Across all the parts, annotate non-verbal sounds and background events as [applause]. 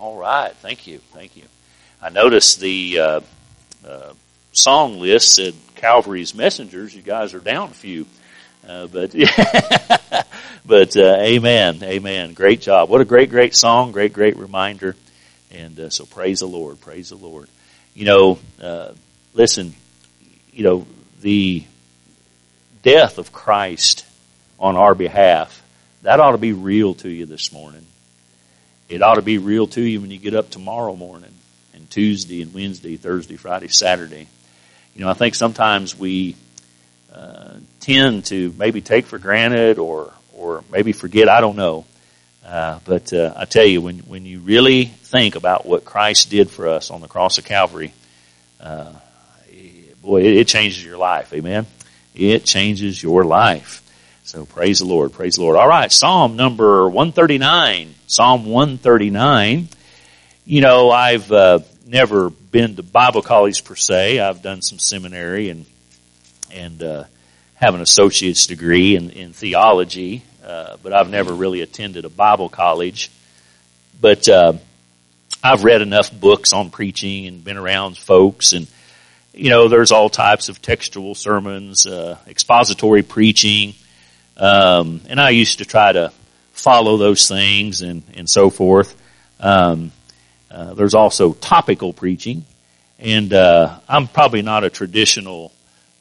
All right. Thank you. Thank you. I noticed the uh, uh, song list said Calvary's Messengers. You guys are down a few. Uh, but [laughs] but uh, amen, amen. Great job. What a great, great song. Great, great reminder. And uh, so praise the Lord. Praise the Lord. You know, uh, listen. You know the death of Christ on our behalf. That ought to be real to you this morning. It ought to be real to you when you get up tomorrow morning and Tuesday and Wednesday, Thursday, Friday, Saturday. You know, I think sometimes we uh, tend to maybe take for granted or or maybe forget. I don't know. Uh, but uh, I tell you, when when you really think about what Christ did for us on the cross of Calvary, uh, boy, it, it changes your life. Amen. It changes your life. So praise the Lord. Praise the Lord. All right. Psalm number 139. Psalm 139. You know, I've uh, never been to Bible college per se. I've done some seminary and, and, uh, have an associate's degree in, in theology, uh, but I've never really attended a Bible college. But, uh, I've read enough books on preaching and been around folks and, you know, there's all types of textual sermons, uh, expository preaching, um, and I used to try to follow those things and, and so forth. Um, uh, there's also topical preaching, and uh, I'm probably not a traditional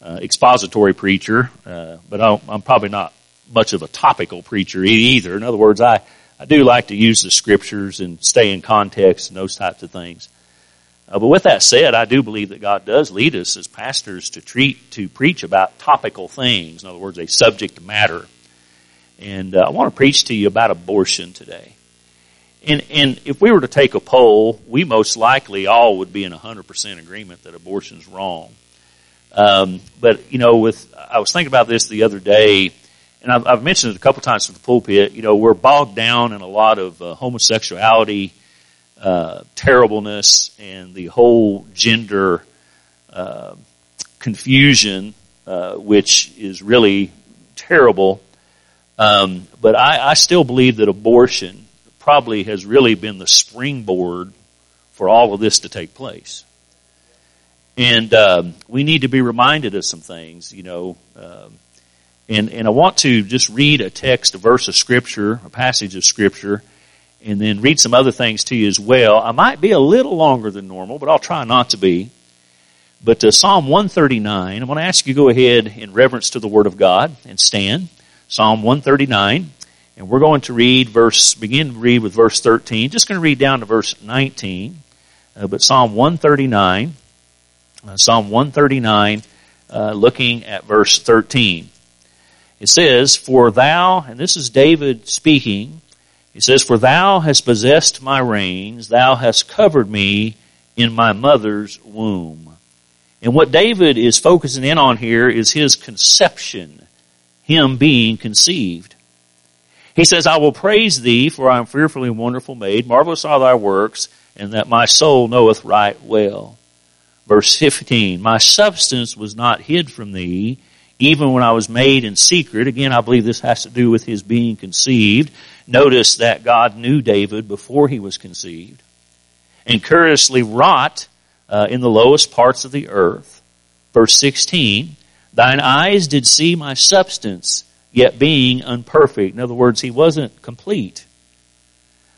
uh, expository preacher, uh, but I am probably not much of a topical preacher either. In other words, I, I do like to use the scriptures and stay in context and those types of things. Uh, but with that said, I do believe that God does lead us as pastors to treat, to preach about topical things. In other words, a subject matter. And uh, I want to preach to you about abortion today. And, and if we were to take a poll, we most likely all would be in 100% agreement that abortion is wrong. Um, but, you know, with, I was thinking about this the other day, and I've, I've mentioned it a couple times from the pulpit, you know, we're bogged down in a lot of uh, homosexuality, uh, terribleness and the whole gender uh, confusion, uh, which is really terrible. Um, but I, I, still believe that abortion probably has really been the springboard for all of this to take place. And um, we need to be reminded of some things, you know. Um, and and I want to just read a text, a verse of scripture, a passage of scripture and then read some other things to you as well. I might be a little longer than normal, but I'll try not to be. But uh, Psalm 139, I'm going to ask you to go ahead in reverence to the Word of God and stand. Psalm 139, and we're going to read verse, begin to read with verse 13. Just going to read down to verse 19. Uh, but Psalm 139, uh, Psalm 139, uh, looking at verse 13. It says, For thou, and this is David speaking, he says, For thou hast possessed my reins, thou hast covered me in my mother's womb. And what David is focusing in on here is his conception, him being conceived. He says, I will praise thee, for I am fearfully and wonderful made. Marvelous are thy works, and that my soul knoweth right well. Verse 15, My substance was not hid from thee, even when I was made in secret. Again, I believe this has to do with his being conceived. Notice that God knew David before he was conceived and curiously wrought uh, in the lowest parts of the earth. Verse 16, Thine eyes did see my substance, yet being unperfect. In other words, he wasn't complete.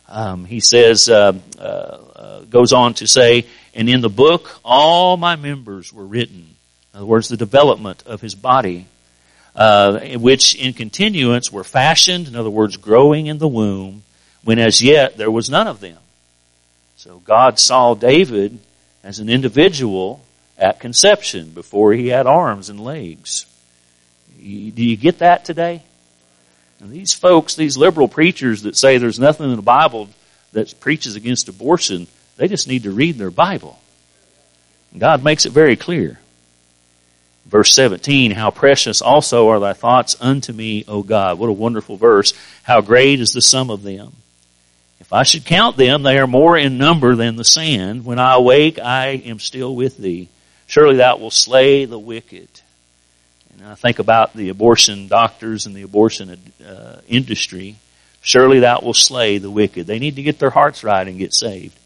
Um, he says, uh, uh, uh goes on to say, and in the book all my members were written. In other words, the development of his body uh, which in continuance were fashioned, in other words, growing in the womb, when as yet there was none of them. So God saw David as an individual at conception before he had arms and legs. Do you get that today? And these folks, these liberal preachers that say there's nothing in the Bible that preaches against abortion, they just need to read their Bible. God makes it very clear. Verse 17, how precious also are thy thoughts unto me, O God. What a wonderful verse. How great is the sum of them. If I should count them, they are more in number than the sand. When I awake, I am still with thee. Surely thou wilt slay the wicked. And I think about the abortion doctors and the abortion uh, industry. Surely thou wilt slay the wicked. They need to get their hearts right and get saved.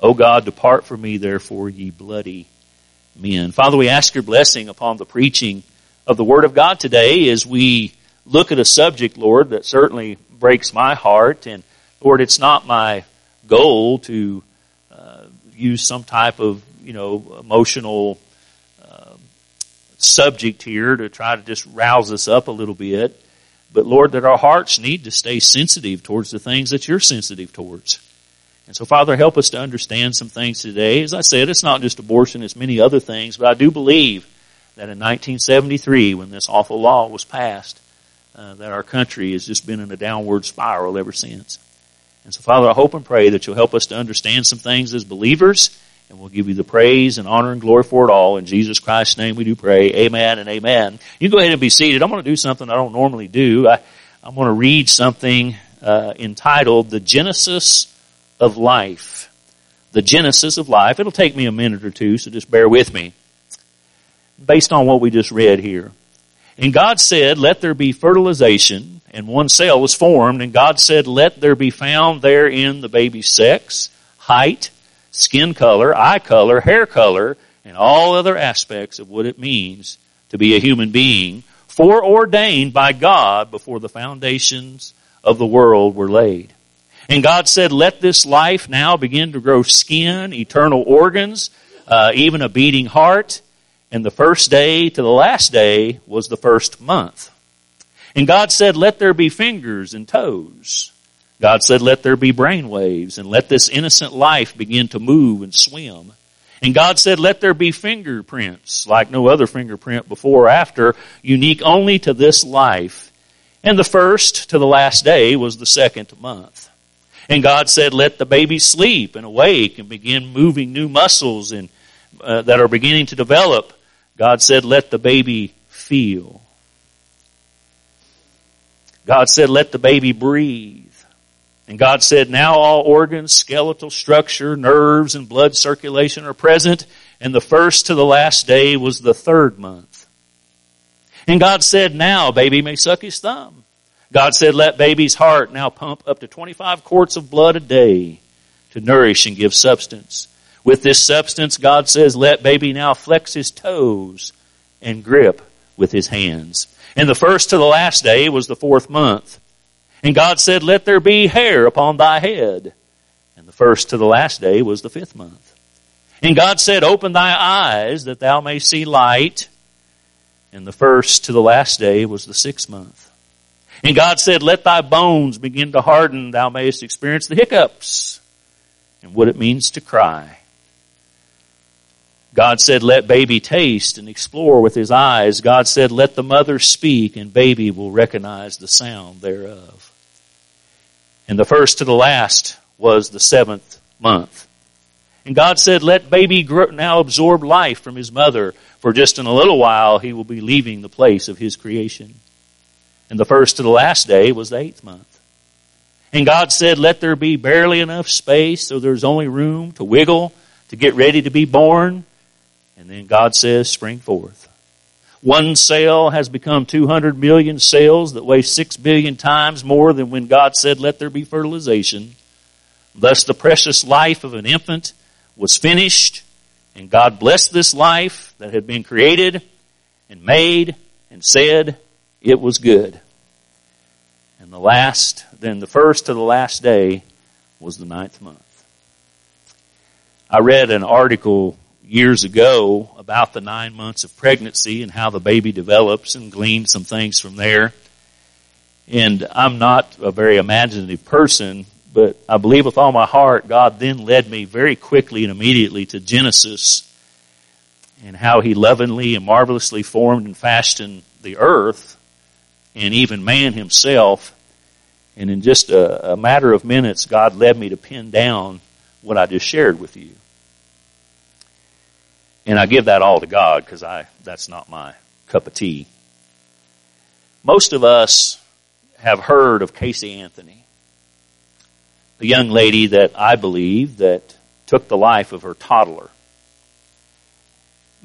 O God, depart from me, therefore, ye bloody men. Father, we ask your blessing upon the preaching of the Word of God today as we look at a subject, Lord, that certainly breaks my heart. And Lord, it's not my goal to uh, use some type of, you know, emotional uh, subject here to try to just rouse us up a little bit. But Lord, that our hearts need to stay sensitive towards the things that you're sensitive towards. And so, Father, help us to understand some things today. As I said, it's not just abortion, it's many other things, but I do believe that in 1973, when this awful law was passed, uh, that our country has just been in a downward spiral ever since. And so, Father, I hope and pray that you'll help us to understand some things as believers, and we'll give you the praise and honor and glory for it all. In Jesus Christ's name we do pray. Amen and amen. You go ahead and be seated. I'm going to do something I don't normally do. I, I'm going to read something uh, entitled The Genesis of life. The genesis of life. It'll take me a minute or two, so just bear with me. Based on what we just read here. And God said, let there be fertilization, and one cell was formed, and God said, let there be found therein the baby's sex, height, skin color, eye color, hair color, and all other aspects of what it means to be a human being, foreordained by God before the foundations of the world were laid. And God said, let this life now begin to grow skin, eternal organs, uh, even a beating heart. And the first day to the last day was the first month. And God said, let there be fingers and toes. God said, let there be brain waves and let this innocent life begin to move and swim. And God said, let there be fingerprints like no other fingerprint before or after, unique only to this life. And the first to the last day was the second month. And God said, let the baby sleep and awake and begin moving new muscles and, uh, that are beginning to develop. God said, let the baby feel. God said, let the baby breathe. And God said, now all organs, skeletal structure, nerves, and blood circulation are present. And the first to the last day was the third month. And God said, now baby may suck his thumb. God said, let baby's heart now pump up to 25 quarts of blood a day to nourish and give substance. With this substance, God says, let baby now flex his toes and grip with his hands. And the first to the last day was the fourth month. And God said, let there be hair upon thy head. And the first to the last day was the fifth month. And God said, open thy eyes that thou may see light. And the first to the last day was the sixth month. And God said, let thy bones begin to harden, thou mayest experience the hiccups and what it means to cry. God said, let baby taste and explore with his eyes. God said, let the mother speak and baby will recognize the sound thereof. And the first to the last was the seventh month. And God said, let baby now absorb life from his mother, for just in a little while he will be leaving the place of his creation. And the first to the last day was the eighth month. And God said, let there be barely enough space so there's only room to wiggle, to get ready to be born. And then God says, spring forth. One cell has become 200 million cells that weigh 6 billion times more than when God said, let there be fertilization. Thus the precious life of an infant was finished, and God blessed this life that had been created and made and said, it was good. And the last, then the first to the last day was the ninth month. I read an article years ago about the nine months of pregnancy and how the baby develops and gleaned some things from there. And I'm not a very imaginative person, but I believe with all my heart God then led me very quickly and immediately to Genesis and how He lovingly and marvelously formed and fashioned the earth and even man himself. And in just a, a matter of minutes, God led me to pin down what I just shared with you. And I give that all to God because I, that's not my cup of tea. Most of us have heard of Casey Anthony, the young lady that I believe that took the life of her toddler.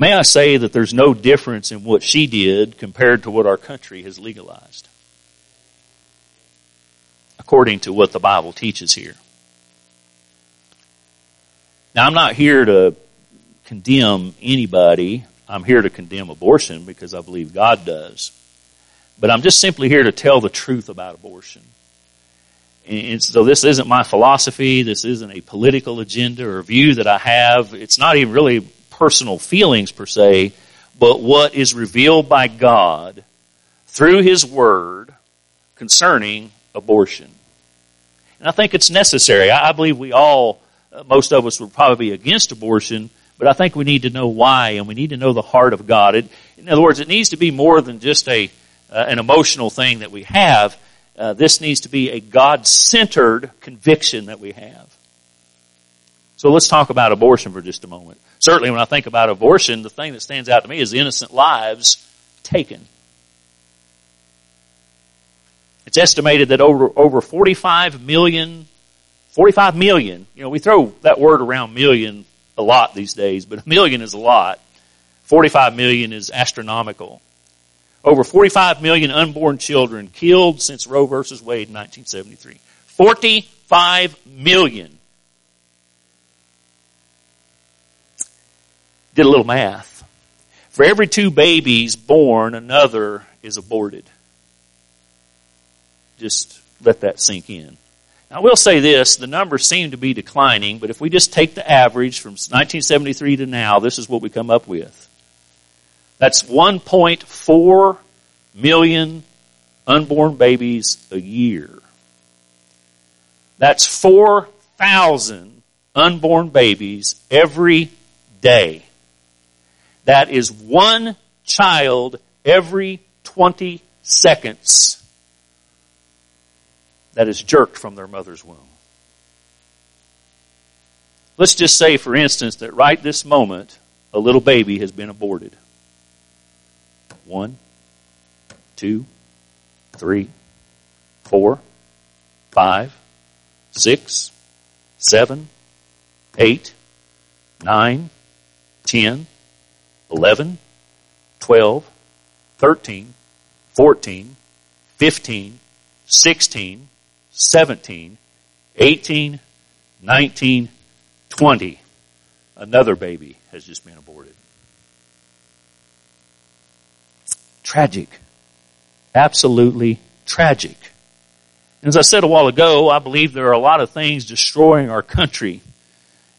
May I say that there's no difference in what she did compared to what our country has legalized. according to what the Bible teaches here. Now, I'm not here to condemn anybody. I'm here to condemn abortion because I believe God does. But I'm just simply here to tell the truth about abortion. And so this isn't my philosophy. This isn't a political agenda or view that I have. It's not even really personal feelings per se, but what is revealed by God through His Word concerning abortion. And I think it's necessary. I believe we all, uh, most of us would probably be against abortion, but I think we need to know why and we need to know the heart of God. It, in other words, it needs to be more than just a, uh, an emotional thing that we have. Uh, this needs to be a God centered conviction that we have. So let's talk about abortion for just a moment. Certainly, when I think about abortion, the thing that stands out to me is innocent lives taken. It's estimated that over, over 45 million, 45 million, you know, we throw that word around million a lot these days, but a million is a lot. 45 million is astronomical. Over 45 million unborn children killed since Roe versus Wade in 1973. 45 million. Did a little math. For every two babies born, another is aborted. Just let that sink in. Now, I will say this the numbers seem to be declining, but if we just take the average from 1973 to now, this is what we come up with. That's 1.4 million unborn babies a year. That's 4,000 unborn babies every day. That is one child every 20 seconds that is jerked from their mother's womb. Let's just say, for instance, that right this moment, a little baby has been aborted. One, two, three, four, five, six, seven, eight, nine, ten, eleven, twelve, thirteen, fourteen, fifteen, sixteen, seventeen, eighteen, nineteen, twenty. Another baby has just been aborted. Tragic. Absolutely tragic. As I said a while ago, I believe there are a lot of things destroying our country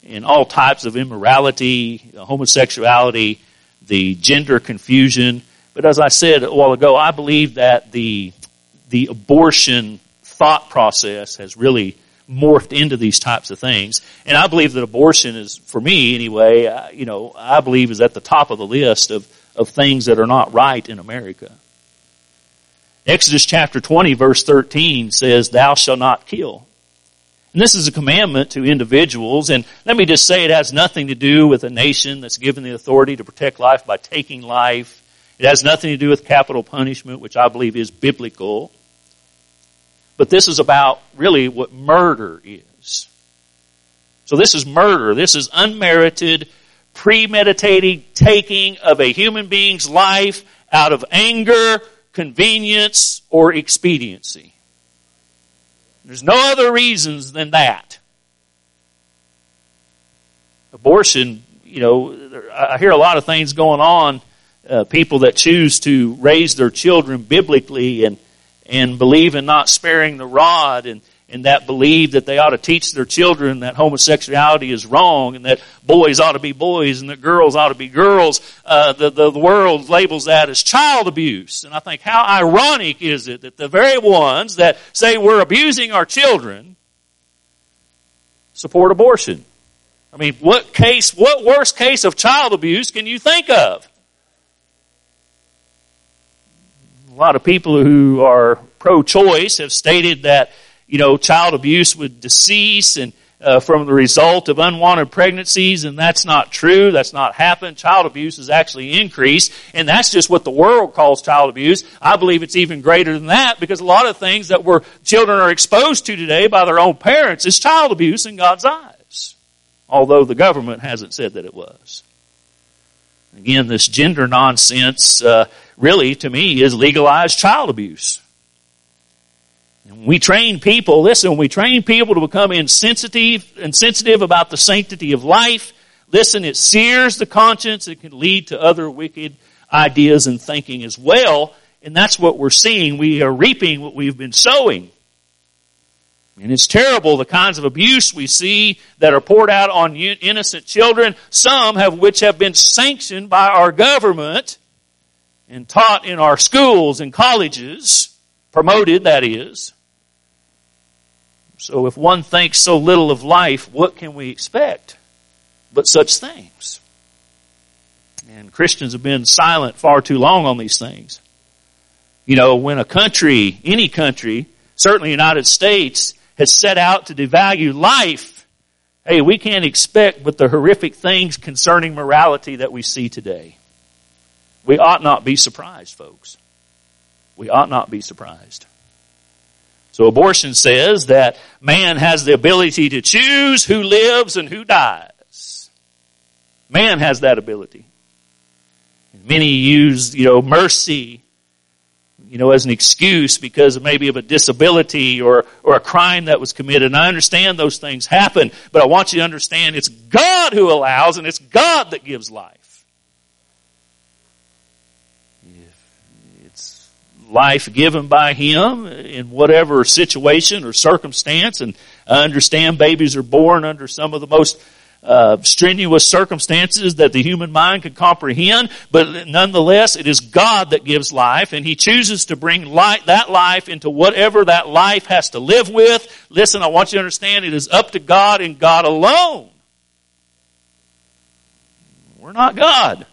in all types of immorality, homosexuality, the gender confusion. But as I said a while ago, I believe that the, the abortion thought process has really morphed into these types of things. And I believe that abortion is, for me anyway, uh, you know, I believe is at the top of the list of, of things that are not right in America. Exodus chapter 20 verse 13 says, thou shalt not kill. And this is a commandment to individuals, and let me just say it has nothing to do with a nation that's given the authority to protect life by taking life. It has nothing to do with capital punishment, which I believe is biblical. But this is about really what murder is. So this is murder. This is unmerited, premeditated taking of a human being's life out of anger, convenience, or expediency. There's no other reasons than that. Abortion, you know, I hear a lot of things going on. Uh, people that choose to raise their children biblically and and believe in not sparing the rod and and that believe that they ought to teach their children that homosexuality is wrong and that boys ought to be boys and that girls ought to be girls. Uh, the, the, the world labels that as child abuse. And I think how ironic is it that the very ones that say we're abusing our children support abortion? I mean, what case, what worst case of child abuse can you think of? A lot of people who are pro-choice have stated that you know, child abuse would decease and uh, from the result of unwanted pregnancies, and that's not true. That's not happened. Child abuse has actually increased, and that's just what the world calls child abuse. I believe it's even greater than that because a lot of things that we're, children are exposed to today by their own parents is child abuse in God's eyes, although the government hasn't said that it was. Again, this gender nonsense uh, really, to me, is legalized child abuse. We train people, listen, when we train people to become insensitive, insensitive about the sanctity of life. Listen, it sears the conscience. It can lead to other wicked ideas and thinking as well. And that's what we're seeing. We are reaping what we've been sowing. And it's terrible the kinds of abuse we see that are poured out on innocent children, some have which have been sanctioned by our government and taught in our schools and colleges, promoted that is. So if one thinks so little of life, what can we expect but such things? And Christians have been silent far too long on these things. You know, when a country, any country, certainly the United States, has set out to devalue life, hey, we can't expect but the horrific things concerning morality that we see today. We ought not be surprised, folks. We ought not be surprised. So abortion says that man has the ability to choose who lives and who dies. Man has that ability. Many use, you know, mercy you know, as an excuse because maybe of a disability or, or a crime that was committed. And I understand those things happen, but I want you to understand it's God who allows and it's God that gives life. It's life given by Him in whatever situation or circumstance. And I understand babies are born under some of the most uh, strenuous circumstances that the human mind could comprehend, but nonetheless, it is God that gives life, and He chooses to bring light, that life into whatever that life has to live with. Listen, I want you to understand it is up to God and God alone. We're not God.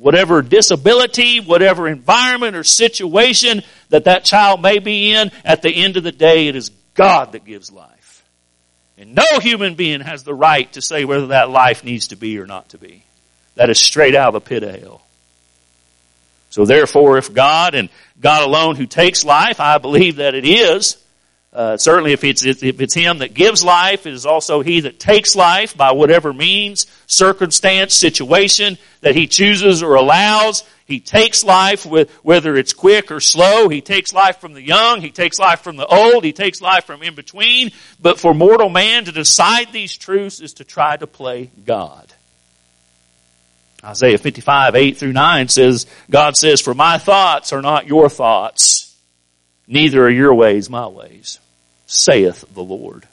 Whatever disability, whatever environment or situation that that child may be in, at the end of the day, it is God that gives life. And no human being has the right to say whether that life needs to be or not to be. That is straight out of the pit of hell. So therefore, if God and God alone who takes life, I believe that it is, uh, certainly if it's, if it's Him that gives life, it is also He that takes life by whatever means, circumstance, situation that He chooses or allows. He takes life with, whether it's quick or slow. He takes life from the young. He takes life from the old. He takes life from in between. But for mortal man to decide these truths is to try to play God. Isaiah 55, 8 through 9 says, God says, For my thoughts are not your thoughts, neither are your ways my ways, saith the Lord.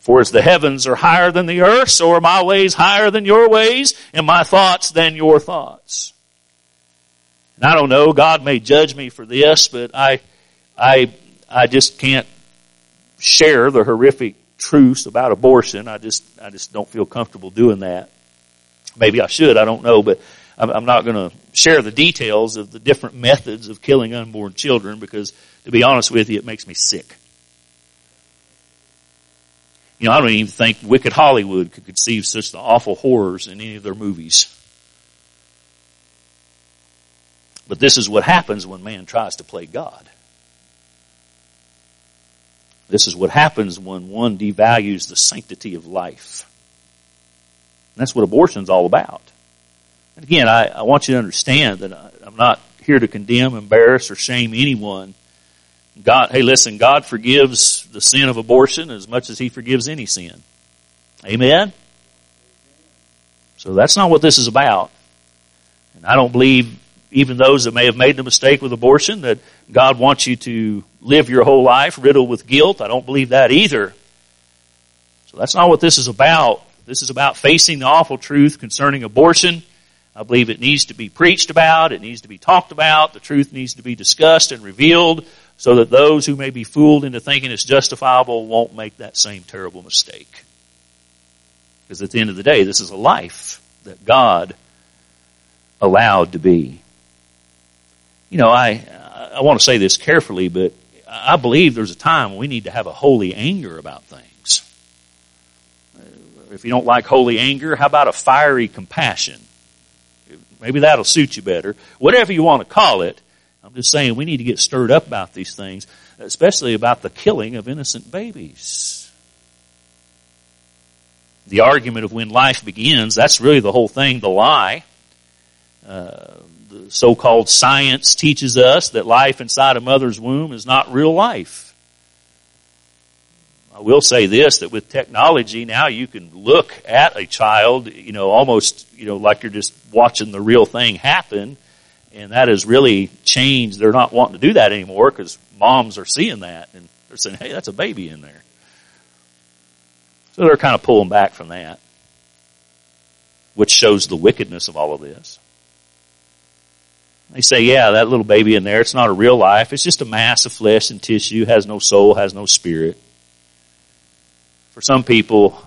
For as the heavens are higher than the earth, so are my ways higher than your ways, and my thoughts than your thoughts. And I don't know, God may judge me for this, but I, I, I just can't share the horrific truths about abortion. I just, I just don't feel comfortable doing that. Maybe I should, I don't know, but I'm, I'm not going to share the details of the different methods of killing unborn children because, to be honest with you, it makes me sick. You know, I don't even think Wicked Hollywood could conceive such the awful horrors in any of their movies. But this is what happens when man tries to play God. This is what happens when one devalues the sanctity of life. And that's what abortion is all about. And again, I, I want you to understand that I, I'm not here to condemn, embarrass, or shame anyone. God, hey, listen, God forgives the sin of abortion as much as He forgives any sin. Amen? So that's not what this is about. And I don't believe even those that may have made the mistake with abortion, that God wants you to live your whole life riddled with guilt. I don't believe that either. So that's not what this is about. This is about facing the awful truth concerning abortion. I believe it needs to be preached about. It needs to be talked about. The truth needs to be discussed and revealed so that those who may be fooled into thinking it's justifiable won't make that same terrible mistake. Because at the end of the day, this is a life that God allowed to be you know, I, I want to say this carefully, but I believe there's a time when we need to have a holy anger about things. If you don't like holy anger, how about a fiery compassion? Maybe that'll suit you better. Whatever you want to call it, I'm just saying we need to get stirred up about these things, especially about the killing of innocent babies. The argument of when life begins, that's really the whole thing, the lie. Uh, the so-called science teaches us that life inside a mother's womb is not real life. I will say this, that with technology now you can look at a child, you know, almost, you know, like you're just watching the real thing happen. And that has really changed. They're not wanting to do that anymore because moms are seeing that and they're saying, hey, that's a baby in there. So they're kind of pulling back from that, which shows the wickedness of all of this. They say, yeah, that little baby in there, it's not a real life. It's just a mass of flesh and tissue, has no soul, has no spirit. For some people,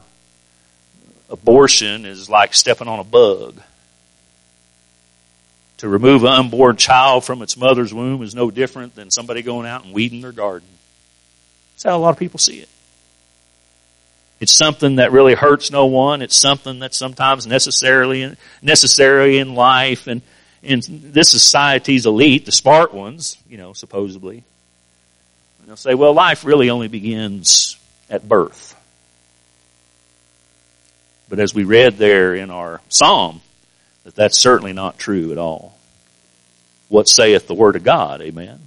abortion is like stepping on a bug. To remove an unborn child from its mother's womb is no different than somebody going out and weeding their garden. That's how a lot of people see it. It's something that really hurts no one. It's something that's sometimes necessarily necessary in life, and in this society's elite, the smart ones, you know, supposedly. And they'll say, well, life really only begins at birth. But as we read there in our psalm, that that's certainly not true at all. What saith the word of God? Amen.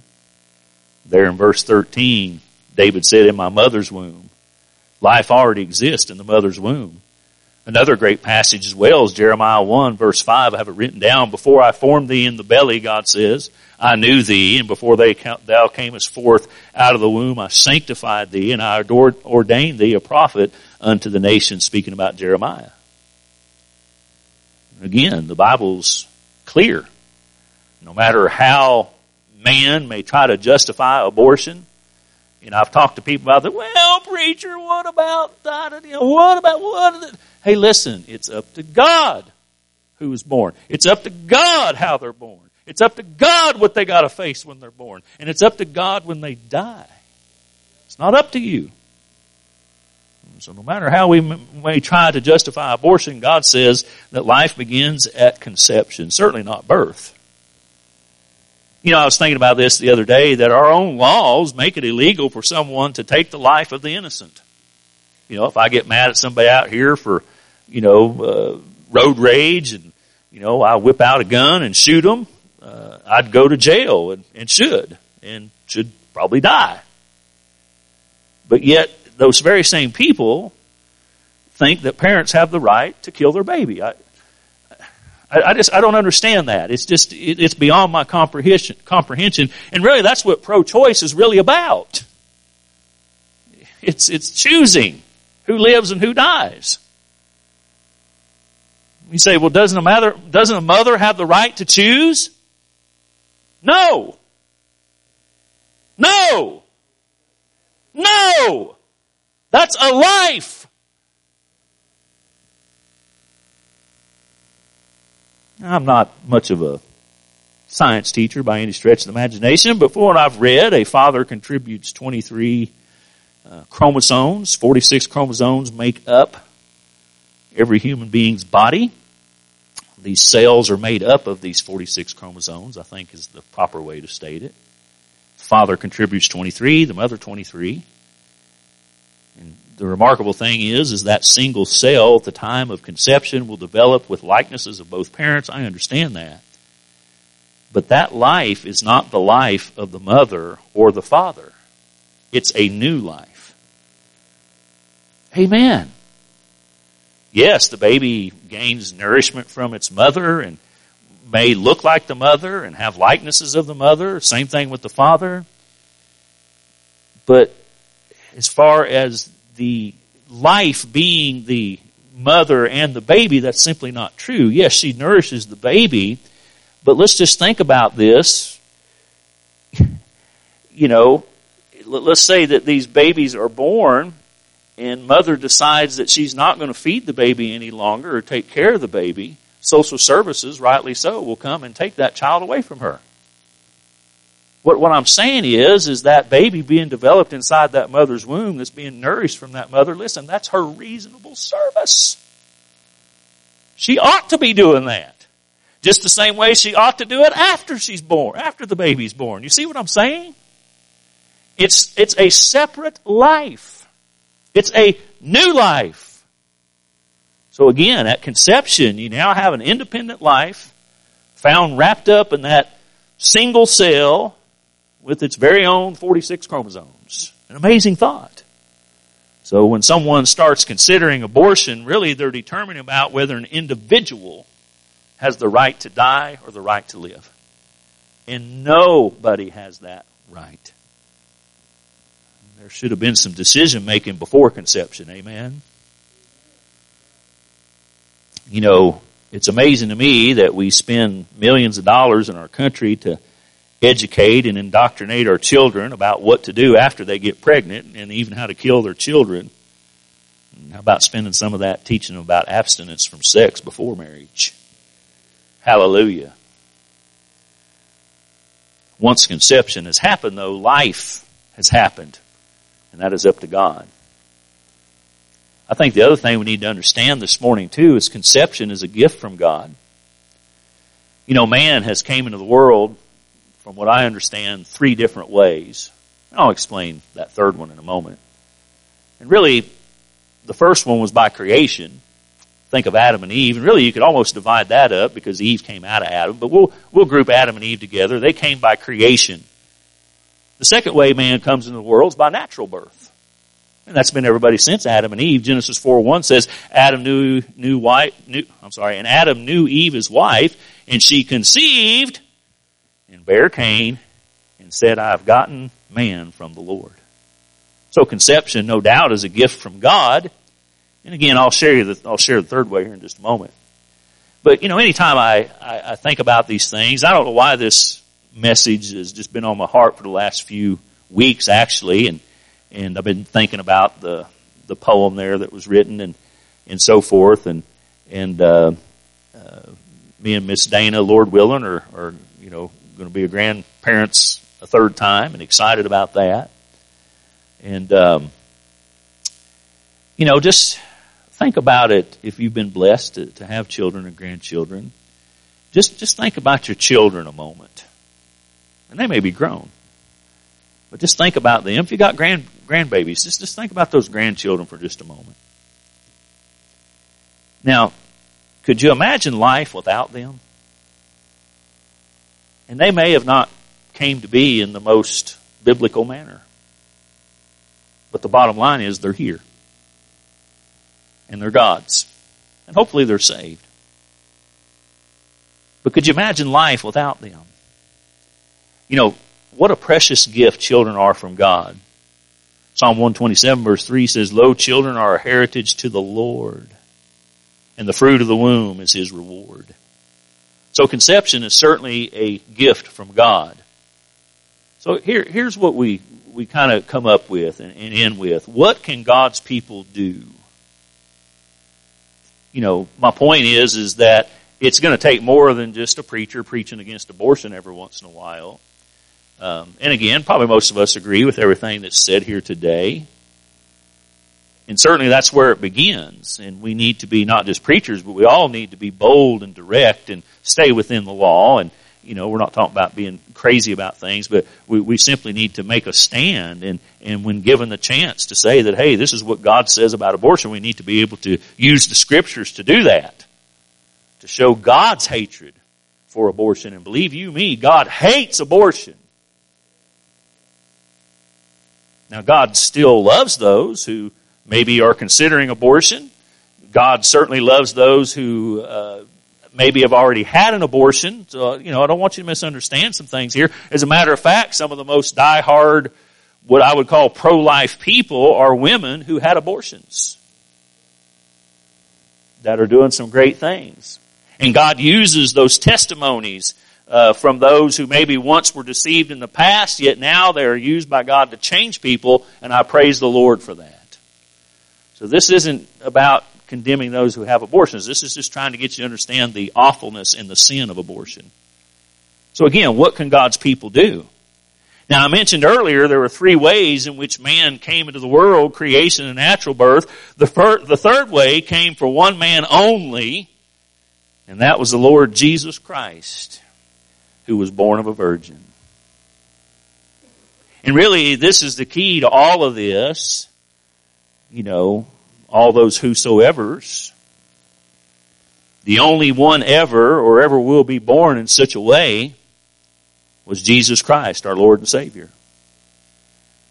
There in verse 13, David said, in my mother's womb, life already exists in the mother's womb. Another great passage as well is Jeremiah 1 verse 5. I have it written down. Before I formed thee in the belly, God says, I knew thee, and before thou camest forth out of the womb, I sanctified thee, and I ordained thee a prophet unto the nations, speaking about Jeremiah. Again, the Bible's clear. No matter how man may try to justify abortion, you know, I've talked to people about that. Well, preacher, what about that? What about what? Hey, listen, it's up to God who is born. It's up to God how they're born. It's up to God what they got to face when they're born. And it's up to God when they die. It's not up to you. So no matter how we may try to justify abortion, God says that life begins at conception, certainly not birth. You know, I was thinking about this the other day that our own laws make it illegal for someone to take the life of the innocent. You know, if I get mad at somebody out here for, you know, uh, road rage and, you know, I whip out a gun and shoot them, uh, I'd go to jail and, and should, and should probably die. But yet, those very same people think that parents have the right to kill their baby. I, I, just I don't understand that. It's just it, it's beyond my comprehension. Comprehension, and really, that's what pro-choice is really about. It's it's choosing who lives and who dies. You say, well, doesn't a mother, doesn't a mother have the right to choose? No. No. No. That's a life. I'm not much of a science teacher by any stretch of the imagination, but from what I've read, a father contributes 23 uh, chromosomes. 46 chromosomes make up every human being's body. These cells are made up of these 46 chromosomes, I think is the proper way to state it. Father contributes 23, the mother 23. The remarkable thing is, is that single cell at the time of conception will develop with likenesses of both parents. I understand that. But that life is not the life of the mother or the father. It's a new life. Amen. Yes, the baby gains nourishment from its mother and may look like the mother and have likenesses of the mother. Same thing with the father. But as far as the life being the mother and the baby, that's simply not true. Yes, she nourishes the baby, but let's just think about this. [laughs] You know, let's say that these babies are born and mother decides that she's not going to feed the baby any longer or take care of the baby, social services, rightly so, will come and take that child away from her. What, what I'm saying is, is that baby being developed inside that mother's womb that's being nourished from that mother, listen, that's her reasonable service. She ought to be doing that. Just the same way she ought to do it after she's born, after the baby's born. You see what I'm saying? It's, it's a separate life. It's a new life. So again, at conception, you now have an independent life found wrapped up in that single cell with its very own 46 chromosomes. An amazing thought. So when someone starts considering abortion, really they're determining about whether an individual has the right to die or the right to live. And nobody has that right. There should have been some decision making before conception. Amen. You know, it's amazing to me that we spend millions of dollars in our country to educate and indoctrinate our children about what to do after they get pregnant and even how to kill their children. How about spending some of that teaching them about abstinence from sex before marriage? Hallelujah. Once conception has happened though, life has happened. And that is up to God. I think the other thing we need to understand this morning too is conception is a gift from God. You know, man has came into the world from what I understand, three different ways. I'll explain that third one in a moment. And really, the first one was by creation. Think of Adam and Eve, and really you could almost divide that up because Eve came out of Adam, but we'll, we'll group Adam and Eve together. They came by creation. The second way man comes into the world is by natural birth. And that's been everybody since Adam and Eve. Genesis 4 1 says, Adam knew, knew wife, knew, I'm sorry, and Adam knew Eve his wife, and she conceived and bare Cain and said, I have gotten man from the Lord. So conception, no doubt, is a gift from God. And again, I'll share you the, I'll share the third way here in just a moment. But you know, anytime I, I, I think about these things, I don't know why this message has just been on my heart for the last few weeks actually, and, and I've been thinking about the, the poem there that was written and, and so forth, and, and, uh, uh, me and Miss Dana, Lord willing, are, are, you know, going to be a grandparents a third time and excited about that. And, um, you know, just think about it if you've been blessed to, to have children or grandchildren. Just, just think about your children a moment. And they may be grown. But just think about them. If you got grand, grandbabies, just, just think about those grandchildren for just a moment. Now, could you imagine life without them? And they may have not came to be in the most biblical manner. But the bottom line is they're here. And they're God's. And hopefully they're saved. But could you imagine life without them? You know, what a precious gift children are from God. Psalm 127 verse 3 says, Lo, children are a heritage to the Lord, and the fruit of the womb is his reward. So conception is certainly a gift from God. So here, here's what we, we kind of come up with and, and end with. What can God's people do? You know, my point is, is that it's going to take more than just a preacher preaching against abortion every once in a while. Um, and again, probably most of us agree with everything that's said here today. And certainly that's where it begins. And we need to be not just preachers, but we all need to be bold and direct and stay within the law. And, you know, we're not talking about being crazy about things, but we, we simply need to make a stand. And, and when given the chance to say that, hey, this is what God says about abortion, we need to be able to use the scriptures to do that. To show God's hatred for abortion. And believe you me, God hates abortion. Now God still loves those who maybe are considering abortion. God certainly loves those who uh, maybe have already had an abortion. So, you know, I don't want you to misunderstand some things here. As a matter of fact, some of the most die-hard, what I would call pro-life people are women who had abortions that are doing some great things. And God uses those testimonies uh, from those who maybe once were deceived in the past, yet now they are used by God to change people, and I praise the Lord for that. So this isn't about condemning those who have abortions. This is just trying to get you to understand the awfulness and the sin of abortion. So again, what can God's people do? Now I mentioned earlier there were three ways in which man came into the world, creation and natural birth. The, the third way came for one man only, and that was the Lord Jesus Christ, who was born of a virgin. And really, this is the key to all of this you know, all those whosoever's. the only one ever or ever will be born in such a way was Jesus Christ, our Lord and Savior.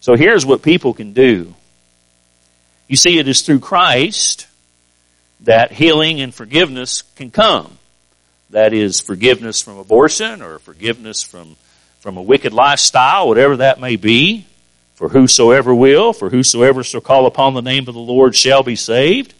So here's what people can do. You see, it is through Christ that healing and forgiveness can come. That is forgiveness from abortion or forgiveness from, from a wicked lifestyle, whatever that may be. For whosoever will, for whosoever shall call upon the name of the Lord shall be saved.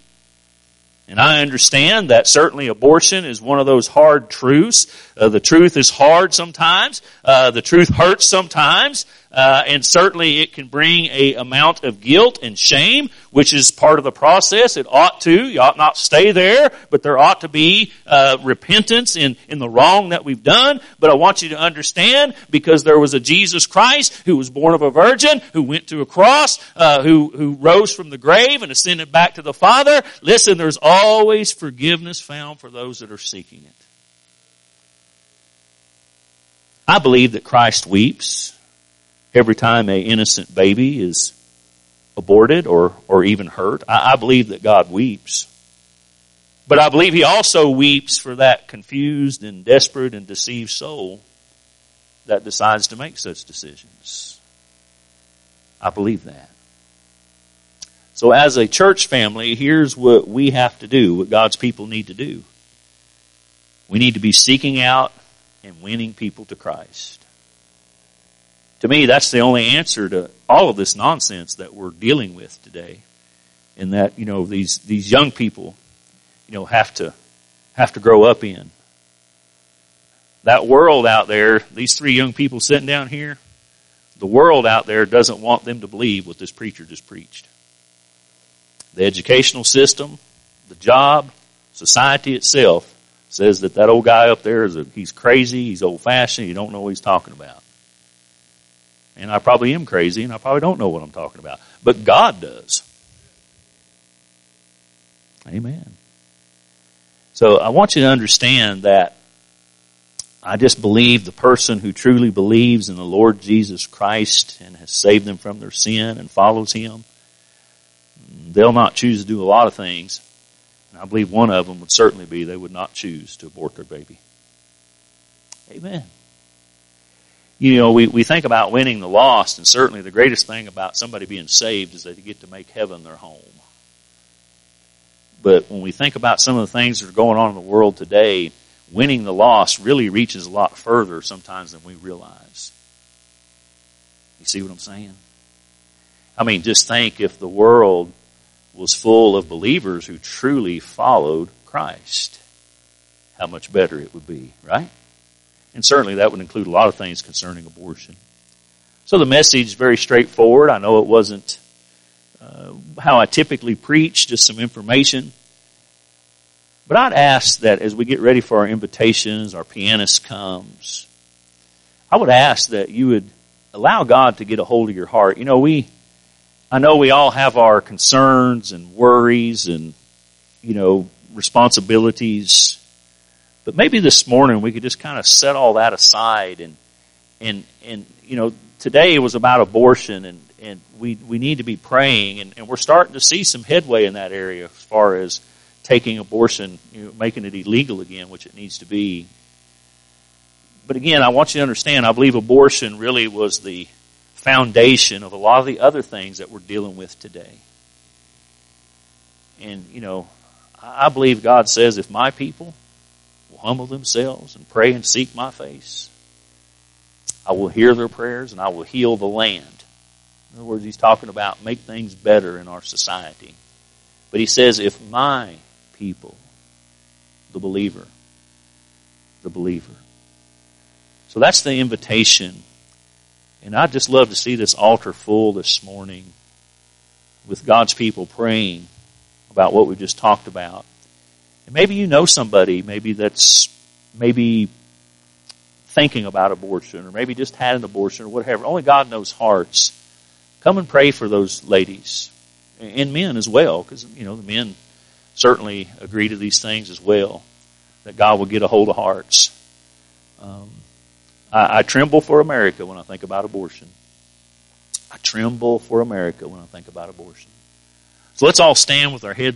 And I understand that certainly abortion is one of those hard truths. Uh, the truth is hard sometimes. Uh, the truth hurts sometimes. Uh, and certainly it can bring a amount of guilt and shame, which is part of the process. It ought to. You ought not stay there, but there ought to be uh, repentance in, in the wrong that we've done. But I want you to understand, because there was a Jesus Christ who was born of a virgin, who went to a cross, uh, who, who rose from the grave and ascended back to the Father. Listen, there's always forgiveness found for those that are seeking it. I believe that Christ weeps every time a innocent baby is aborted or, or even hurt. I, I believe that God weeps. But I believe He also weeps for that confused and desperate and deceived soul that decides to make such decisions. I believe that. So as a church family, here's what we have to do, what God's people need to do. We need to be seeking out and winning people to Christ. To me, that's the only answer to all of this nonsense that we're dealing with today. And that, you know, these, these young people, you know, have to, have to grow up in. That world out there, these three young people sitting down here, the world out there doesn't want them to believe what this preacher just preached. The educational system, the job, society itself says that that old guy up there is a, he's crazy, he's old fashioned, you don't know what he's talking about. And I probably am crazy and I probably don't know what I'm talking about. But God does. Amen. So I want you to understand that I just believe the person who truly believes in the Lord Jesus Christ and has saved them from their sin and follows Him, they'll not choose to do a lot of things. And I believe one of them would certainly be they would not choose to abort their baby. Amen you know, we, we think about winning the lost, and certainly the greatest thing about somebody being saved is that they get to make heaven their home. But when we think about some of the things that are going on in the world today, winning the lost really reaches a lot further sometimes than we realize. You see what I'm saying? I mean, just think if the world was full of believers who truly followed Christ, how much better it would be, right? And certainly that would include a lot of things concerning abortion. So the message is very straightforward. I know it wasn't uh, how I typically preach, just some information. But I'd ask that as we get ready for our invitations, our pianist comes, I would ask that you would allow God to get a hold of your heart. You know, we, I know we all have our concerns and worries and, you know, responsibilities but maybe this morning we could just kind of set all that aside and, and, and, you know, today it was about abortion and, and we, we need to be praying and, and we're starting to see some headway in that area as far as taking abortion, you know, making it illegal again, which it needs to be. But again, I want you to understand, I believe abortion really was the foundation of a lot of the other things that we're dealing with today. And, you know, I believe God says if my people humble themselves and pray and seek my face, I will hear their prayers and I will heal the land. In other words, he's talking about make things better in our society. But he says, if my people, the believer, the believer. So that's the invitation. And I'd just love to see this altar full this morning with God's people praying about what we just talked about. And maybe you know somebody, maybe that's maybe thinking about abortion or maybe just had an abortion or whatever. Only God knows hearts. Come and pray for those ladies and men as well, because, you know, the men certainly agree to these things as well, that God will get a hold of hearts. Um, I, I tremble for America when I think about abortion. I tremble for America when I think about abortion. So let's all stand with our heads